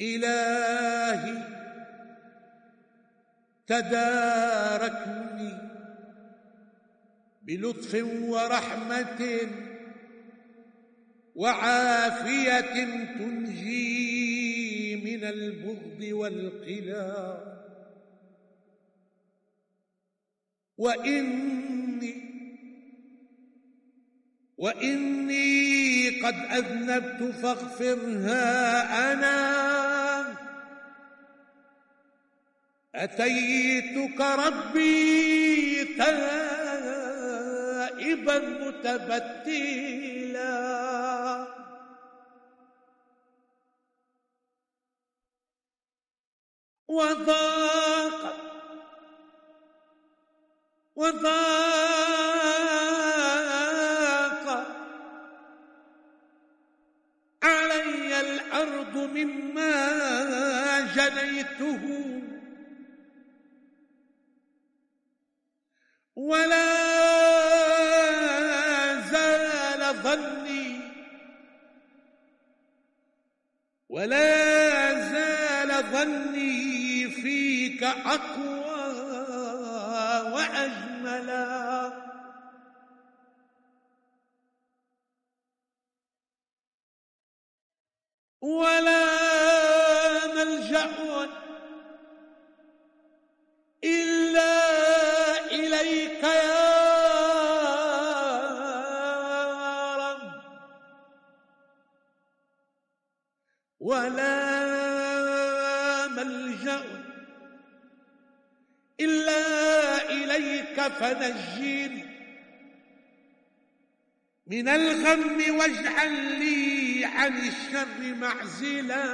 إلهي تداركني بلطف ورحمة وعافية تنجي من البغض والقلى وإني وإني قد أذنبت فاغفرها أنا. أتيتك ربي تائبا متبتلا. وضاق وضاق علي الأرض مما جنيته. ولا زال ظني ولا زال ظني فيك أقوى وأجملا. ولا ملجأ ولا ملجأ إلا إليك فنجيني من الغم واجعل لي عن الشر معزلا.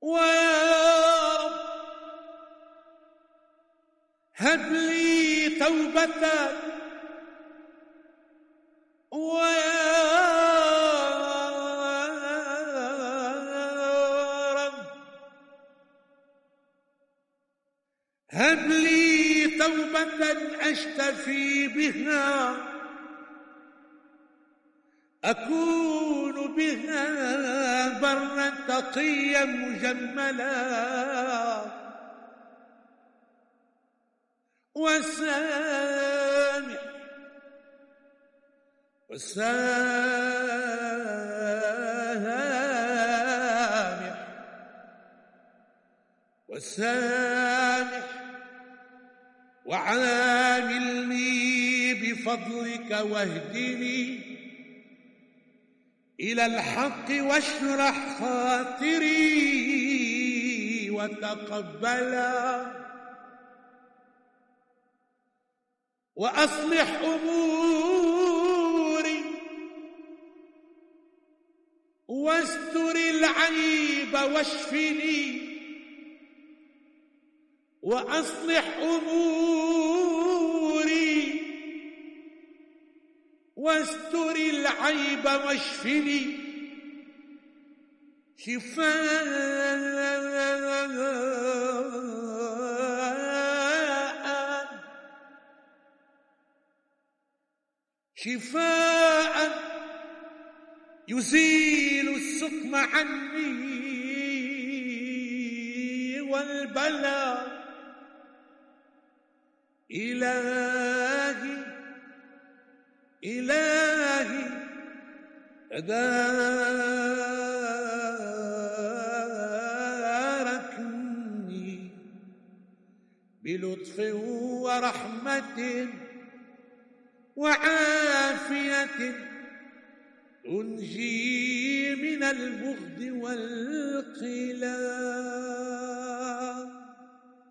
ويا رب هب لي توبة هب لي توبة أشتفي بها. أكون بها برا تقيا مجملا. وسامح وسامح وسامح وعاملني بفضلك واهدني إلى الحق واشرح خاطري وتقبلا وأصلح أموري واستر العيب واشفني وأصلح أموري واستر العيب واشفني شفاء شفاء يزيل السقم عني والبلاء إلهي إلهي تداركني بلطف ورحمة وعافية. تنجي من البغض والقلال